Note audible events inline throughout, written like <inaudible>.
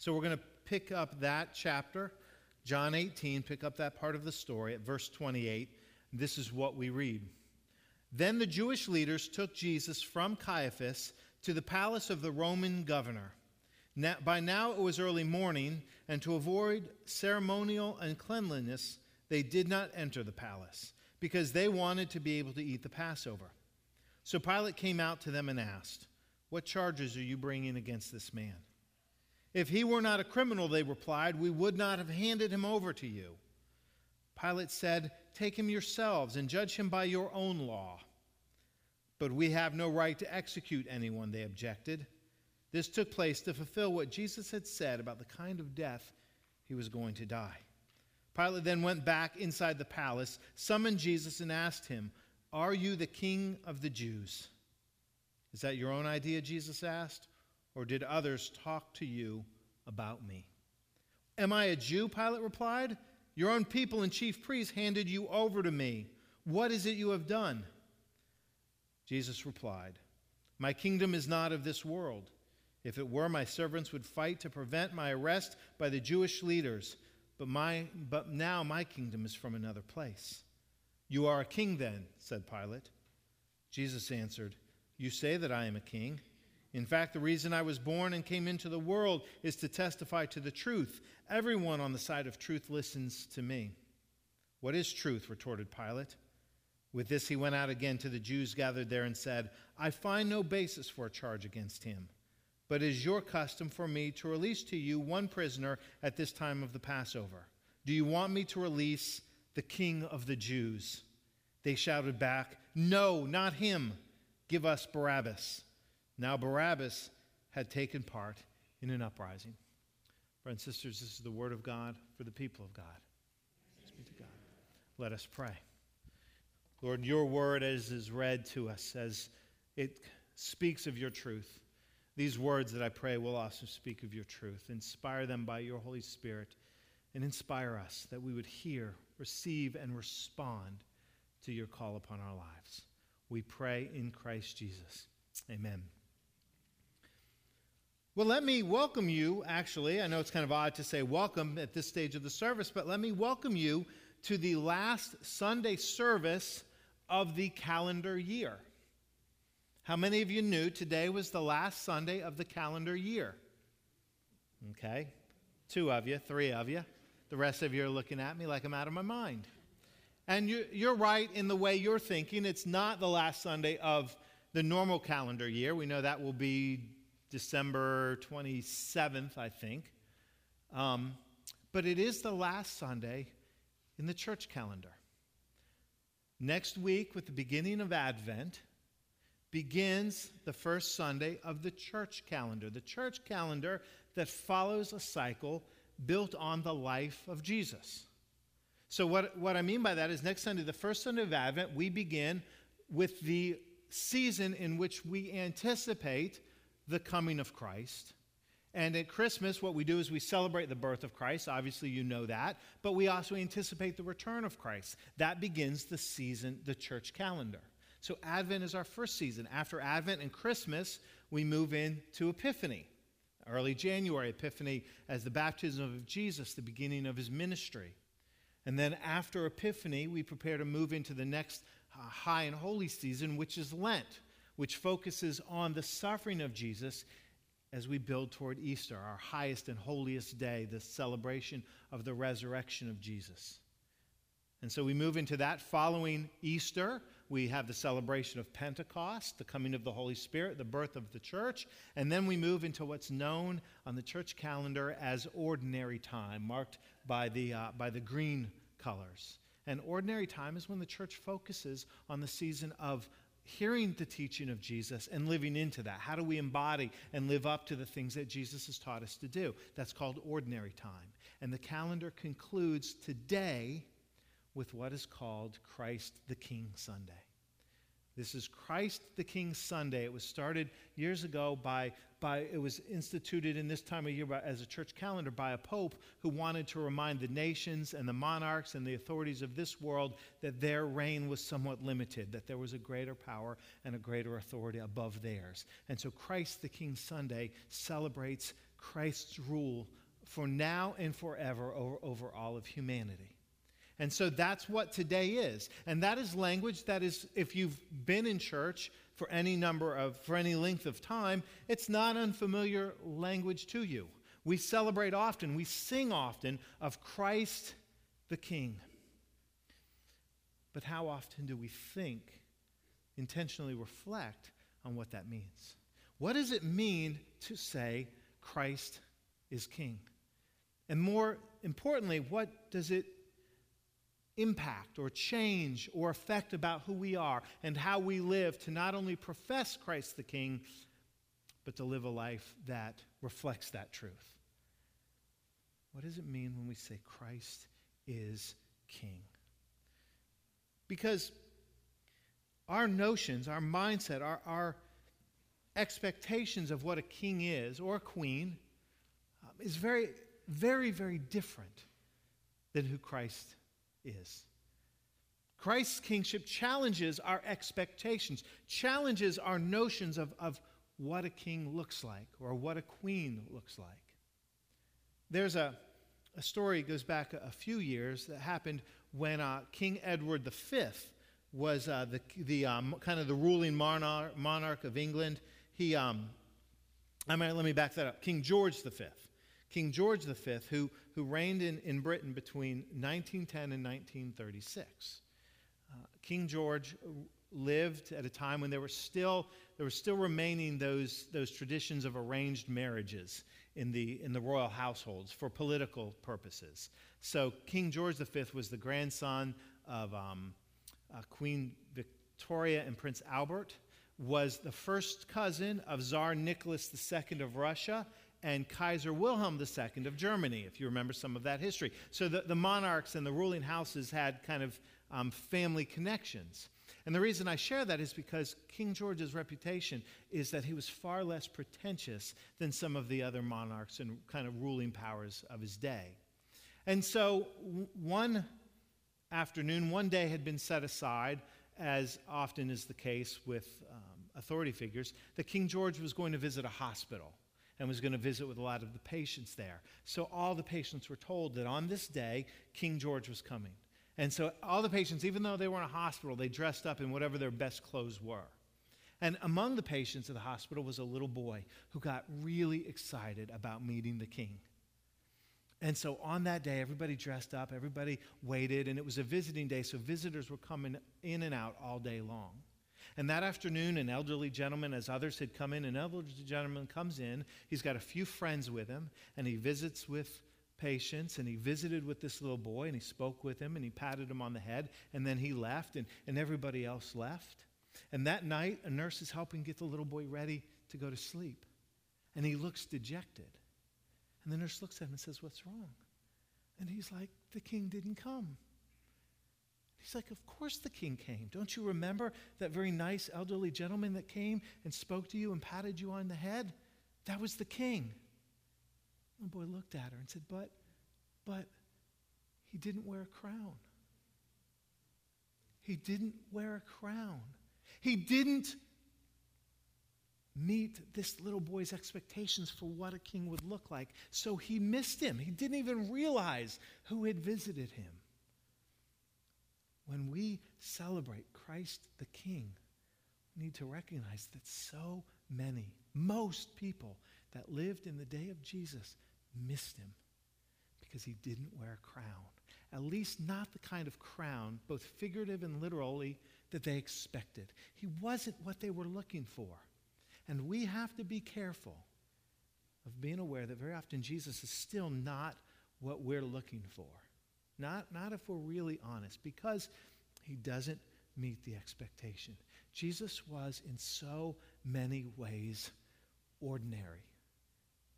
So we're going to pick up that chapter, John 18, pick up that part of the story at verse 28. This is what we read. Then the Jewish leaders took Jesus from Caiaphas to the palace of the Roman governor. Now, by now it was early morning, and to avoid ceremonial uncleanliness, they did not enter the palace, because they wanted to be able to eat the Passover. So Pilate came out to them and asked, What charges are you bringing against this man? If he were not a criminal, they replied, we would not have handed him over to you. Pilate said, Take him yourselves and judge him by your own law. But we have no right to execute anyone, they objected. This took place to fulfill what Jesus had said about the kind of death he was going to die. Pilate then went back inside the palace, summoned Jesus, and asked him, Are you the king of the Jews? Is that your own idea? Jesus asked. Or did others talk to you about me? Am I a Jew? Pilate replied. Your own people and chief priests handed you over to me. What is it you have done? Jesus replied, My kingdom is not of this world. If it were, my servants would fight to prevent my arrest by the Jewish leaders. But, my, but now my kingdom is from another place. You are a king then, said Pilate. Jesus answered, You say that I am a king. In fact, the reason I was born and came into the world is to testify to the truth. Everyone on the side of truth listens to me. What is truth? retorted Pilate. With this, he went out again to the Jews gathered there and said, I find no basis for a charge against him. But it is your custom for me to release to you one prisoner at this time of the Passover. Do you want me to release the king of the Jews? They shouted back, No, not him. Give us Barabbas. Now Barabbas had taken part in an uprising. Friends and sisters, this is the word of God for the people of God. God. Let us pray. Lord, your word as is read to us, as it speaks of your truth, these words that I pray will also speak of your truth. Inspire them by your Holy Spirit and inspire us that we would hear, receive, and respond to your call upon our lives. We pray in Christ Jesus. Amen. Well, let me welcome you, actually. I know it's kind of odd to say welcome at this stage of the service, but let me welcome you to the last Sunday service of the calendar year. How many of you knew today was the last Sunday of the calendar year? Okay, two of you, three of you. The rest of you are looking at me like I'm out of my mind. And you're right in the way you're thinking. It's not the last Sunday of the normal calendar year. We know that will be December 27th, I think. Um, but it is the last Sunday in the church calendar. Next week, with the beginning of Advent, begins the first Sunday of the church calendar, the church calendar that follows a cycle built on the life of Jesus. So, what, what I mean by that is next Sunday, the first Sunday of Advent, we begin with the season in which we anticipate the coming of Christ. And at Christmas, what we do is we celebrate the birth of Christ. Obviously, you know that. But we also anticipate the return of Christ. That begins the season, the church calendar. So, Advent is our first season. After Advent and Christmas, we move into Epiphany. Early January, Epiphany as the baptism of Jesus, the beginning of his ministry. And then after Epiphany, we prepare to move into the next uh, high and holy season, which is Lent which focuses on the suffering of Jesus as we build toward Easter, our highest and holiest day, the celebration of the resurrection of Jesus. And so we move into that following Easter. We have the celebration of Pentecost, the coming of the Holy Spirit, the birth of the church. And then we move into what's known on the church calendar as ordinary time, marked by the, uh, by the green colors. And ordinary time is when the church focuses on the season of hearing the teaching of Jesus and living into that. How do we embody and live up to the things that Jesus has taught us to do? That's called ordinary time. And the calendar concludes today with what is called Christ the King Sunday. This is Christ the King Sunday. It was started years ago by, by it was instituted in this time of year by, as a church calendar by a pope who wanted to remind the nations and the monarchs and the authorities of this world that their reign was somewhat limited, that there was a greater power and a greater authority above theirs. And so Christ the King Sunday celebrates Christ's rule for now and forever over, over all of humanity. And so that's what today is. And that is language that is, if you've been in church for any number of, for any length of time, it's not unfamiliar language to you. We celebrate often, we sing often of Christ the King. But how often do we think, intentionally reflect on what that means? What does it mean to say Christ is King? And more importantly, what does it impact or change or affect about who we are and how we live to not only profess Christ the King, but to live a life that reflects that truth? What does it mean when we say Christ is King? Because our notions, our mindset, our, our expectations of what a king is or a queen um, is very, very, very different than who Christ is. Christ's kingship challenges our expectations, challenges our notions of, of what a king looks like or what a queen looks like. There's a, a story goes back a, a few years that happened when uh, King Edward V was uh, the, the um, kind of the ruling monarch, monarch of England. He, um, I mean, let me back that up. King George V, King George V, who, who reigned in, in Britain between 1910 and 1936. Uh, King George lived at a time when there were still there were still remaining those, those traditions of arranged marriages in the, in the royal households for political purposes. So King George V was the grandson of um, uh, Queen Victoria and Prince Albert, was the first cousin of Tsar Nicholas II of Russia and Kaiser Wilhelm II of Germany, if you remember some of that history. So the, the monarchs and the ruling houses had kind of um, family connections. And the reason I share that is because King George's reputation is that he was far less pretentious than some of the other monarchs and kind of ruling powers of his day. And so one afternoon, one day had been set aside, as often is the case with um, authority figures, that King George was going to visit a hospital and was going to visit with a lot of the patients there. So all the patients were told that on this day, King George was coming. And so all the patients, even though they were in a hospital, they dressed up in whatever their best clothes were. And among the patients at the hospital was a little boy who got really excited about meeting the king. And so on that day, everybody dressed up, everybody waited, and it was a visiting day, so visitors were coming in and out all day long. And that afternoon, an elderly gentleman, as others had come in, an elderly gentleman comes in. He's got a few friends with him, and he visits with patients, and he visited with this little boy, and he spoke with him, and he patted him on the head, and then he left, and, and everybody else left. And that night, a nurse is helping get the little boy ready to go to sleep. And he looks dejected. And the nurse looks at him and says, What's wrong? And he's like, The king didn't come. He's like, Of course the king came. Don't you remember that very nice elderly gentleman that came and spoke to you and patted you on the head? That was the king. The boy looked at her and said, But, but, he didn't wear a crown. He didn't wear a crown. He didn't meet this little boy's expectations for what a king would look like. So he missed him. He didn't even realize who had visited him. When we celebrate Christ the King, we need to recognize that so many, most people that lived in the day of Jesus missed him because he didn't wear a crown. At least not the kind of crown, both figurative and literally, that they expected. He wasn't what they were looking for. And we have to be careful of being aware that very often Jesus is still not what we're looking for. Not, not if we're really honest, because he doesn't meet the expectation. Jesus was in so many ways ordinary.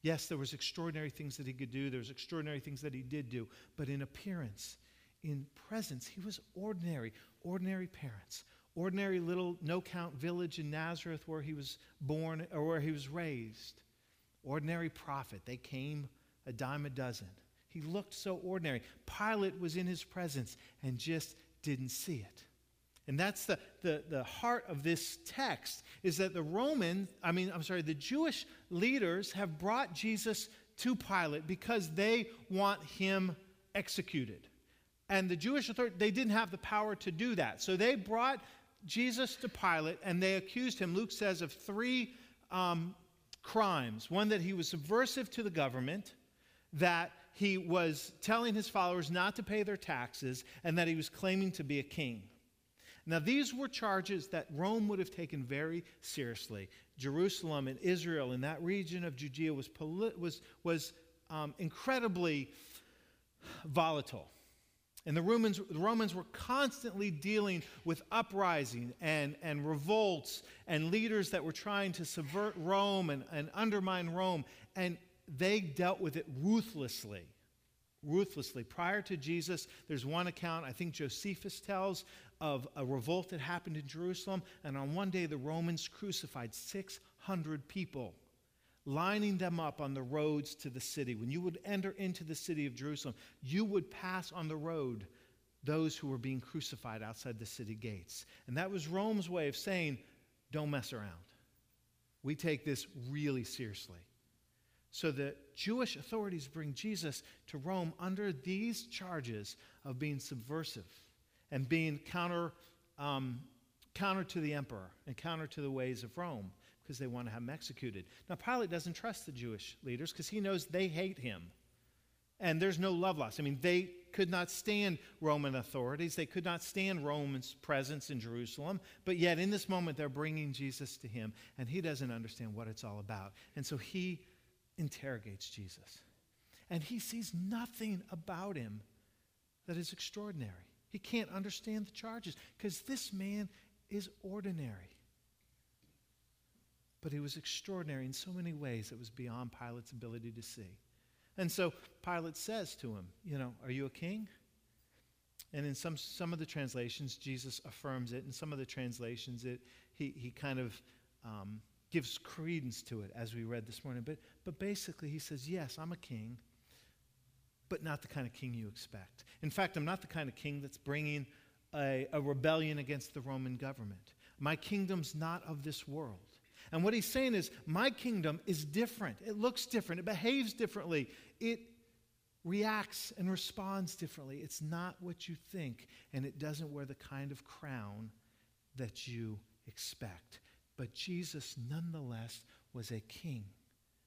Yes, there was extraordinary things that he could do. There was extraordinary things that he did do. But in appearance, in presence, he was ordinary. Ordinary parents, ordinary little no count village in Nazareth where he was born or where he was raised. Ordinary prophet. They came a dime a dozen. He looked so ordinary. Pilate was in his presence and just didn't see it. And that's the, the, the heart of this text is that the Roman, I mean, I'm sorry, the Jewish leaders have brought Jesus to Pilate because they want him executed. And the Jewish authority, they didn't have the power to do that. So they brought Jesus to Pilate and they accused him, Luke says, of three um, crimes. One, that he was subversive to the government, that he was telling his followers not to pay their taxes, and that he was claiming to be a king. Now, these were charges that Rome would have taken very seriously. Jerusalem and Israel and that region of Judea was, was, was um, incredibly volatile. And the Romans, the Romans were constantly dealing with uprising and, and revolts and leaders that were trying to subvert Rome and, and undermine Rome. And they dealt with it ruthlessly ruthlessly. Prior to Jesus, there's one account, I think Josephus tells, of a revolt that happened in Jerusalem. And on one day, the Romans crucified 600 people, lining them up on the roads to the city. When you would enter into the city of Jerusalem, you would pass on the road those who were being crucified outside the city gates. And that was Rome's way of saying, don't mess around. We take this really seriously. So the Jewish authorities bring Jesus to Rome under these charges of being subversive and being counter, um, counter to the emperor and counter to the ways of Rome because they want to have him executed. Now, Pilate doesn't trust the Jewish leaders because he knows they hate him. And there's no love lost. I mean, they could not stand Roman authorities. They could not stand Roman's presence in Jerusalem. But yet, in this moment, they're bringing Jesus to him, and he doesn't understand what it's all about. And so he interrogates Jesus. And he sees nothing about him that is extraordinary. He can't understand the charges because this man is ordinary. But he was extraordinary in so many ways it was beyond Pilate's ability to see. And so Pilate says to him, You know, are you a king? And in some, some of the translations, Jesus affirms it. In some of the translations, it, he, he kind of um, gives credence to it, as we read this morning. But, but basically, he says, Yes, I'm a king, but not the kind of king you expect. In fact, I'm not the kind of king that's bringing a, a rebellion against the Roman government. My kingdom's not of this world. And what he's saying is, my kingdom is different. It looks different. It behaves differently. It reacts and responds differently. It's not what you think, and it doesn't wear the kind of crown that you expect. But Jesus, nonetheless, was a king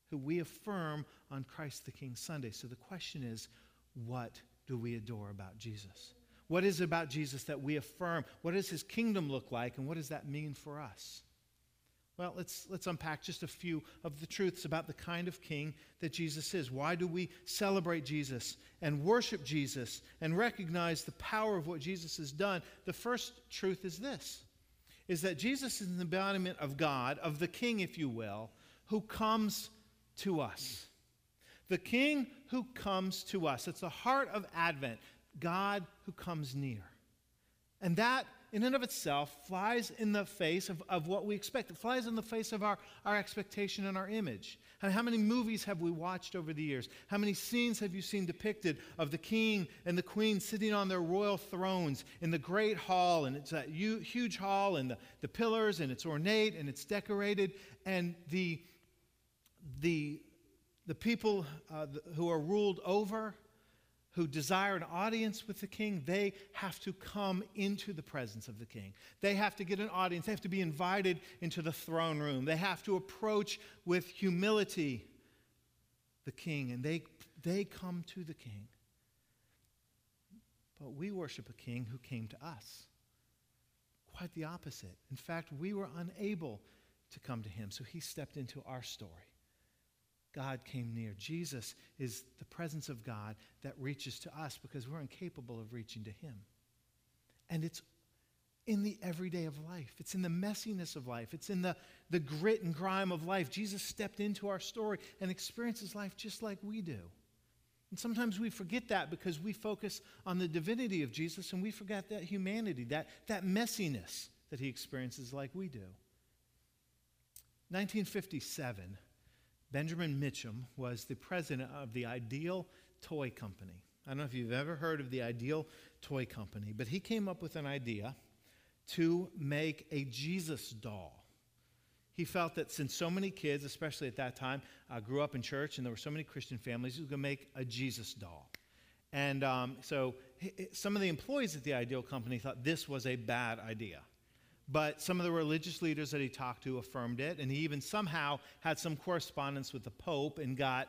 who we affirm on Christ the King Sunday. So the question is, what do we adore about Jesus? What is it about Jesus that we affirm? What does his kingdom look like, and what does that mean for us? Well, let's, let's unpack just a few of the truths about the kind of king that Jesus is. Why do we celebrate Jesus and worship Jesus and recognize the power of what Jesus has done? The first truth is this is that Jesus is an embodiment of God, of the king, if you will, who comes to us. The king who comes to us. It's the heart of Advent, God who comes near. And that, in and of itself, flies in the face of, of what we expect. It flies in the face of our, our expectation and our image. And how many movies have we watched over the years? How many scenes have you seen depicted of the king and the queen sitting on their royal thrones in the great hall? And it's that huge hall, and the, the pillars, and it's ornate, and it's decorated. And the, the, the people uh, who are ruled over, who desire an audience with the king, they have to come into the presence of the king. They have to get an audience. They have to be invited into the throne room. They have to approach with humility the king, and they, they come to the king. But we worship a king who came to us. Quite the opposite. In fact, we were unable to come to him, so he stepped into our story. God came near. Jesus is the presence of God that reaches to us because we're incapable of reaching to Him. And it's in the everyday of life, it's in the messiness of life, it's in the, the grit and grime of life. Jesus stepped into our story and experiences life just like we do. And sometimes we forget that because we focus on the divinity of Jesus and we forget that humanity, that, that messiness that he experiences like we do. 1957, Benjamin Michtom was the president of the Ideal Toy Company. I don't know if you've ever heard of the Ideal Toy Company, but he came up with an idea to make a Jesus doll. He felt that since so many kids, especially at that time, uh, grew up in church and there were so many Christian families, he was going to make a Jesus doll. And um, so some of the employees at the Ideal Company thought this was a bad idea. But some of the religious leaders that he talked to affirmed it, and he even somehow had some correspondence with the Pope and got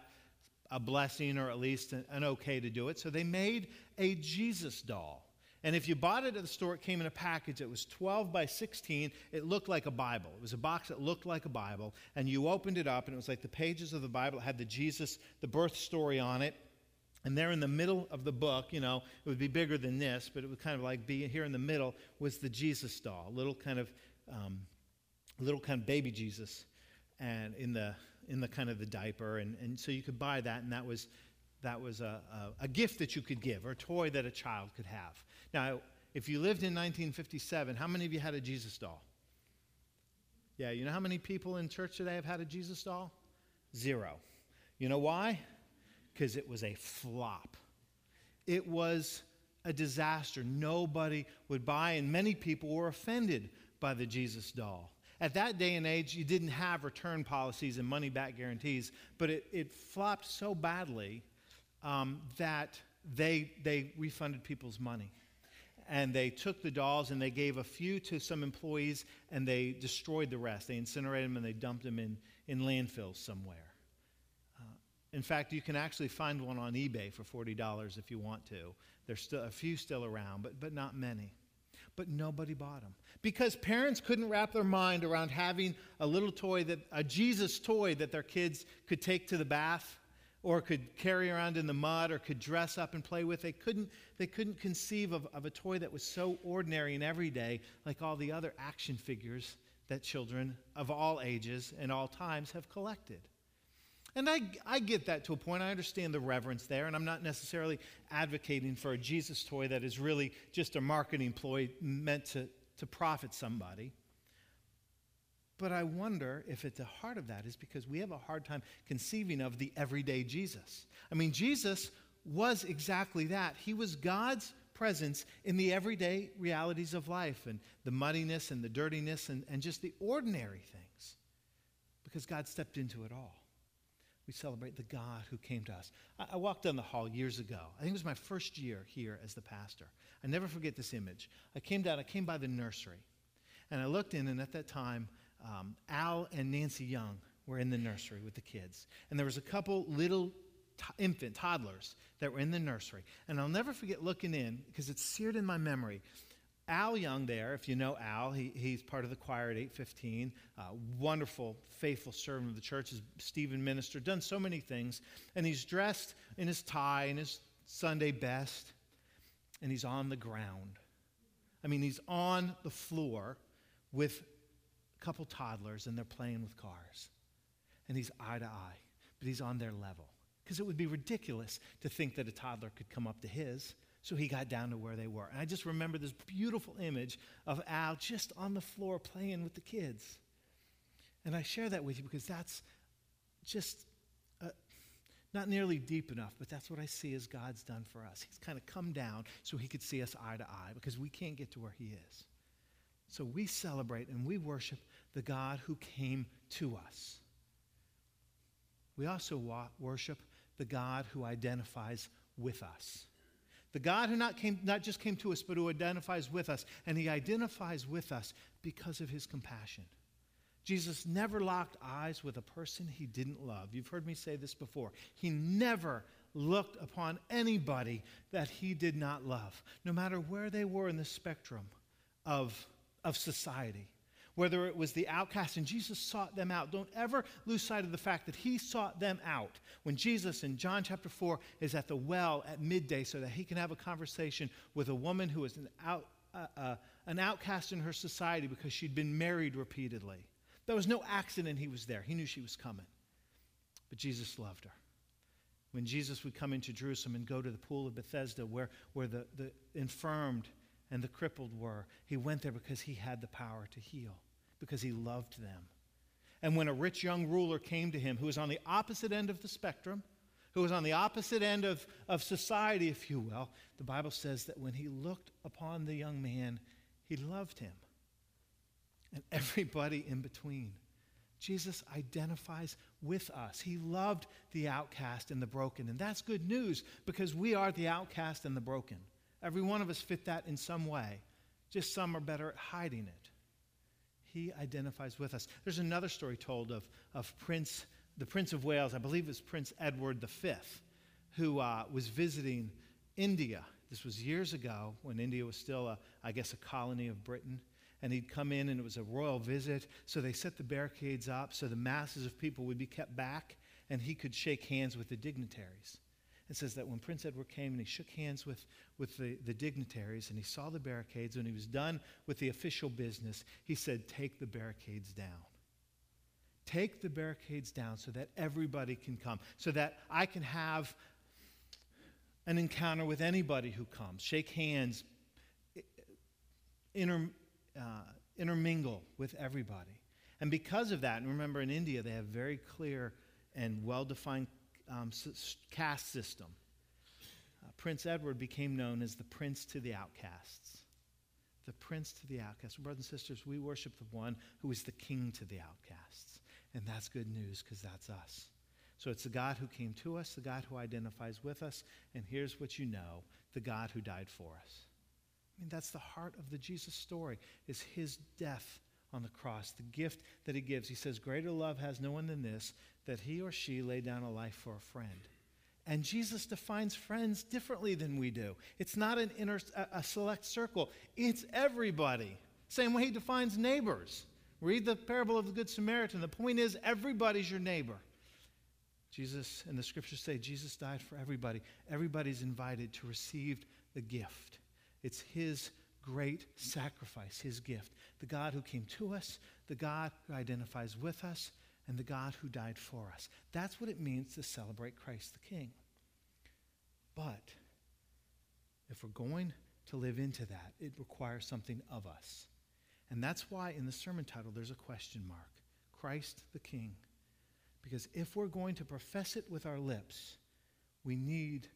a blessing or at least an, okay to do it. So they made a Jesus doll. And if you bought it at the store, it came in a package It was 12 by 16. It looked like a Bible. It was a box that looked like a Bible. And you opened it up, and it was like the pages of the Bible. It had the Jesus, the birth story on it. And there in the middle of the book, you know, it would be bigger than this, but it would kind of like be here in the middle was the Jesus doll, little kind of, um, little kind of baby Jesus, and in the in the kind of the diaper, and, and so you could buy that, and that was that was a, a, a gift that you could give, or a toy that a child could have. Now, if you lived in 1957, how many of you had a Jesus doll? Yeah, you know how many people in church today have had a Jesus doll? Zero. You know why? Because it was a flop. It was a disaster. Nobody would buy, and many people were offended by the Jesus doll. At that day and age, you didn't have return policies and money back guarantees, but it, it flopped so badly um, that they, they refunded people's money. And they took the dolls and they gave a few to some employees and they destroyed the rest. They incinerated them and they dumped them in, in landfills somewhere. In fact, you can actually find one on eBay for $40 if you want to. There's still a few still around, but, but not many. But nobody bought them because parents couldn't wrap their mind around having a little toy that a Jesus toy that their kids could take to the bath or could carry around in the mud or could dress up and play with. They couldn't, they couldn't conceive of, of a toy that was so ordinary and everyday like all the other action figures that children of all ages and all times have collected. And I, I get that to a point. I understand the reverence there, and I'm not necessarily advocating for a Jesus toy that is really just a marketing ploy meant to, to profit somebody. But I wonder if at the heart of that is because we have a hard time conceiving of the everyday Jesus. I mean, Jesus was exactly that. He was God's presence in the everyday realities of life and the muddiness and the dirtiness and, and just the ordinary things because God stepped into it all we celebrate the God who came to us. I, I, walked down the hall years ago. I think it was my first year here as the pastor. I never forget this image. I came down, I came by the nursery, and I looked in, and at that time, um, Al and Nancy Young were in the nursery with the kids. And there was a couple little infant toddlers that were in the nursery. And I'll never forget looking in, because it's seared in my memory. Al Young there, if you know Al, he, he's part of the choir at 815. Uh, wonderful, faithful servant of the church, as Stephen minister, done so many things. And he's dressed in his tie and his Sunday best, and he's on the ground. I mean, he's on the floor with a couple toddlers, and they're playing with cars. And he's eye to eye, but he's on their level. Because it would be ridiculous to think that a toddler could come up to his so he got down to where they were. And I just remember this beautiful image of Al just on the floor playing with the kids. And I share that with you because that's just uh, not nearly deep enough, but that's what I see as God's done for us. He's kind of come down so he could see us eye to eye because we can't get to where he is. So we celebrate and we worship the God who came to us. We also wa- worship the God who identifies with us. The God who not, came, not just came to us, but who identifies with us. And he identifies with us because of his compassion. Jesus never locked eyes with a person he didn't love. You've heard me say this before. He never looked upon anybody that he did not love, no matter where they were in the spectrum of, of society whether it was the outcast, and Jesus sought them out. Don't ever lose sight of the fact that he sought them out. When Jesus in John chapter 4 is at the well at midday so that he can have a conversation with a woman who is an, out, uh, uh, an outcast in her society because she'd been married repeatedly. There was no accident he was there, he knew she was coming. But Jesus loved her when Jesus would come into Jerusalem and go to the pool of Bethesda where, where the, the infirmed and the crippled were, he went there because he had the power to heal because he loved them. And when a rich young ruler came to him who was on the opposite end of the spectrum, who was on the opposite end of, of society, if you will, the Bible says that when he looked upon the young man, he loved him. and <laughs> everybody in between. Jesus identifies with us. He loved the outcast and the broken. And that's good news because we are the outcast and the broken. Every one of us fit that in some way. Just some are better at hiding it. He identifies with us. There's another story told of, of Prince, the Prince of Wales, I believe it was Prince Edward V, who uh, was visiting India. This was years ago when India was still, a, I guess, a colony of Britain and he'd come in and it was a royal visit. So they set the barricades up so the masses of people would be kept back and he could shake hands with the dignitaries. It says that when Prince Edward came and he shook hands with, with the, the dignitaries and he saw the barricades, when he was done with the official business, he said, Take the barricades down. Take the barricades down so that everybody can come, so that I can have an encounter with anybody who comes, shake hands, inter, uh, intermingle with everybody. And because of that, and remember in India, they have very clear and well defined um, caste system. Uh, Prince Edward became known as the prince to the outcasts. The prince to the outcasts. Brothers and sisters, we worship the one who is the king to the outcasts. And that's good news because that's us. So it's the God who came to us, the God who identifies with us, and here's what you know the God who died for us. I mean, that's the heart of the Jesus story, is his death on the cross, the gift that he gives. He says, Greater love has no one than this, that he or she lay down a life for a friend. And Jesus defines friends differently than we do. It's not an inner, a select circle, it's everybody. Same way he defines neighbors. Read the parable of the Good Samaritan. The point is, everybody's your neighbor. Jesus, and the scriptures say, Jesus died for everybody. Everybody's invited to receive the gift. It's His great sacrifice, His gift. The God who came to us, the God who identifies with us, and the God who died for us. That's what it means to celebrate Christ the King. But if we're going to live into that, it requires something of us. And that's why in the sermon title there's a question mark Christ the King. Because if we're going to profess it with our lips, we need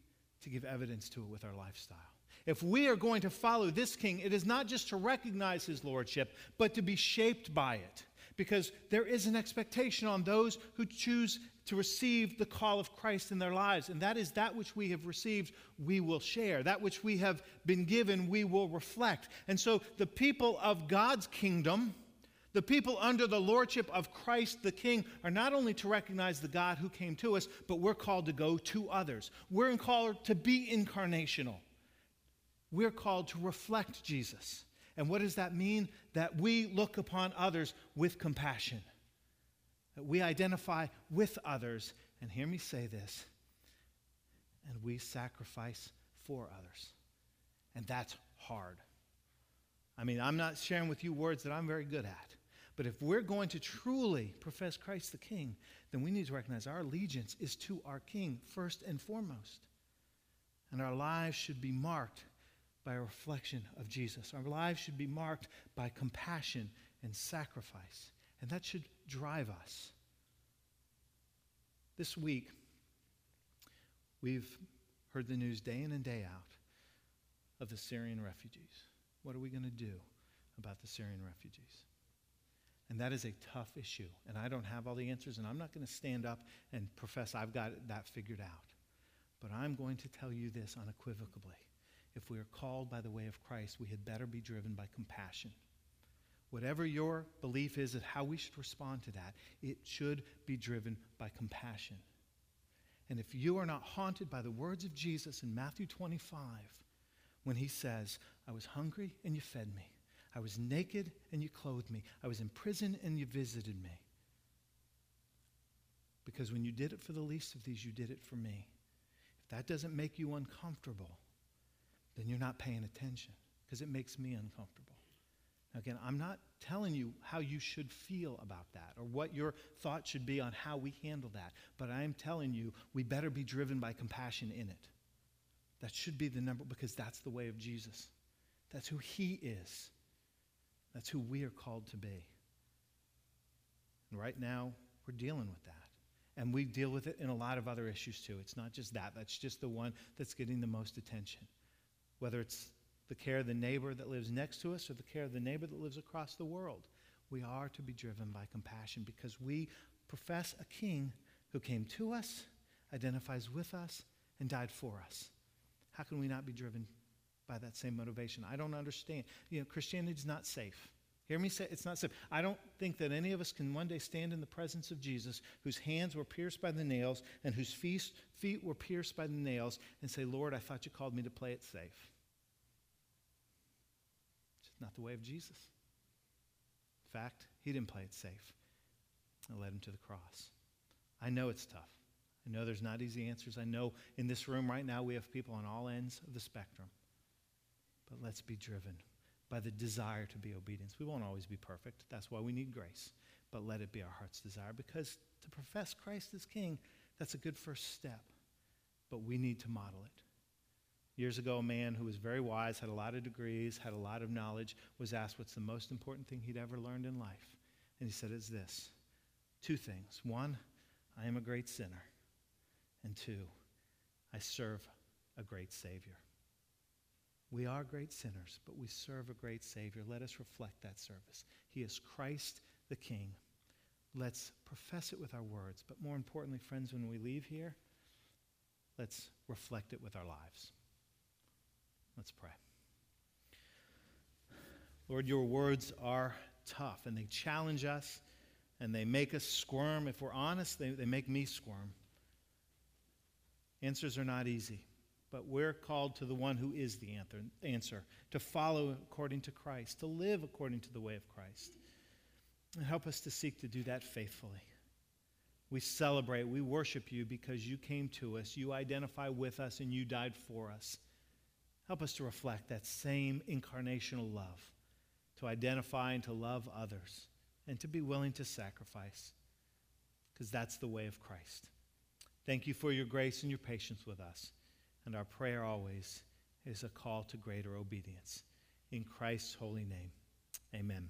to give evidence to it with our lifestyle. If we are going to follow this king, it is not just to recognize his lordship, but to be shaped by it. Because there is an expectation on those who choose to receive the call of Christ in their lives. And that is that which we have received, we will share. That which we have been given, we will reflect. And so the people of God's kingdom, the people under the lordship of Christ the King are not only to recognize the God who came to us, but we're called to go to others. We're called to be incarnational. We're called to reflect Jesus. And what does that mean? That we look upon others with compassion, that we identify with others. And hear me say this and we sacrifice for others. And that's hard. I mean, I'm not sharing with you words that I'm very good at. But if we're going to truly profess Christ the King, then we need to recognize our allegiance is to our King first and foremost. And our lives should be marked by a reflection of Jesus. Our lives should be marked by compassion and sacrifice, and that should drive us. This week, we've heard the news day in and day out of the Syrian refugees. What are we going to do about the Syrian refugees? And that is a tough issue. And I don't have all the answers, and I'm not going to stand up and profess I've got that figured out. But I'm going to tell you this unequivocally if we are called by the way of Christ, we had better be driven by compassion. Whatever your belief is of how we should respond to that, it should be driven by compassion. And if you are not haunted by the words of Jesus in Matthew 25, when he says, I was hungry and you fed me, I was naked and you clothed me, I was in prison and you visited me. Because when you did it for the least of these, you did it for me. If that doesn't make you uncomfortable, then you're not paying attention because it makes me uncomfortable. Again, I'm not telling you how you should feel about that or what your thought should be on how we handle that, but I am telling you we better be driven by compassion in it. That should be the number because that's the way of Jesus. That's who he is. That's who we are called to be. And right now, we're dealing with that. And we deal with it in a lot of other issues too. It's not just that, that's just the one that's getting the most attention whether it's the care of the neighbor that lives next to us or the care of the neighbor that lives across the world. We are to be driven by compassion because we profess a king who came to us, identifies with us, and died for us. How can we not be driven by that same motivation? I don't understand. You know, Christianity is not safe. Hear me say it's not safe. I don't think that any of us can one day stand in the presence of Jesus, whose hands were pierced by the nails and whose feet, feet were pierced by the nails, and say, Lord, I thought you called me to play it safe. It's not the way of Jesus. In fact, he didn't play it safe. It led him to the cross. I know it's tough. I know there's not easy answers. I know in this room right now we have people on all ends of the spectrum. But let's be driven by the desire to be obedient. We won't always be perfect. That's why we need grace. But let it be our heart's desire because to profess Christ as King, that's a good first step. But we need to model it. Years ago, a man who was very wise, had a lot of degrees, had a lot of knowledge, was asked what's the most important thing he'd ever learned in life. And he said, It's this two things. One, I am a great sinner. And two, I serve a great Savior. We are great sinners, but we serve a great Savior. Let us reflect that service. He is Christ the King. Let's profess it with our words, but more importantly, friends, when we leave here, let's reflect it with our lives. Let's pray. Lord, your words are tough and they challenge us and they make us squirm. If we're honest, they, they make me squirm. Answers are not easy. But we're called to the one who is the answer, to follow according to Christ, to live according to the way of Christ. And help us to seek to do that faithfully. We celebrate, we worship you because you came to us, you identify with us, and you died for us. Help us to reflect that same incarnational love, to identify and to love others, and to be willing to sacrifice, because that's the way of Christ. Thank you for your grace and your patience with us. And our prayer always is a call to greater obedience. In Christ's holy name, amen.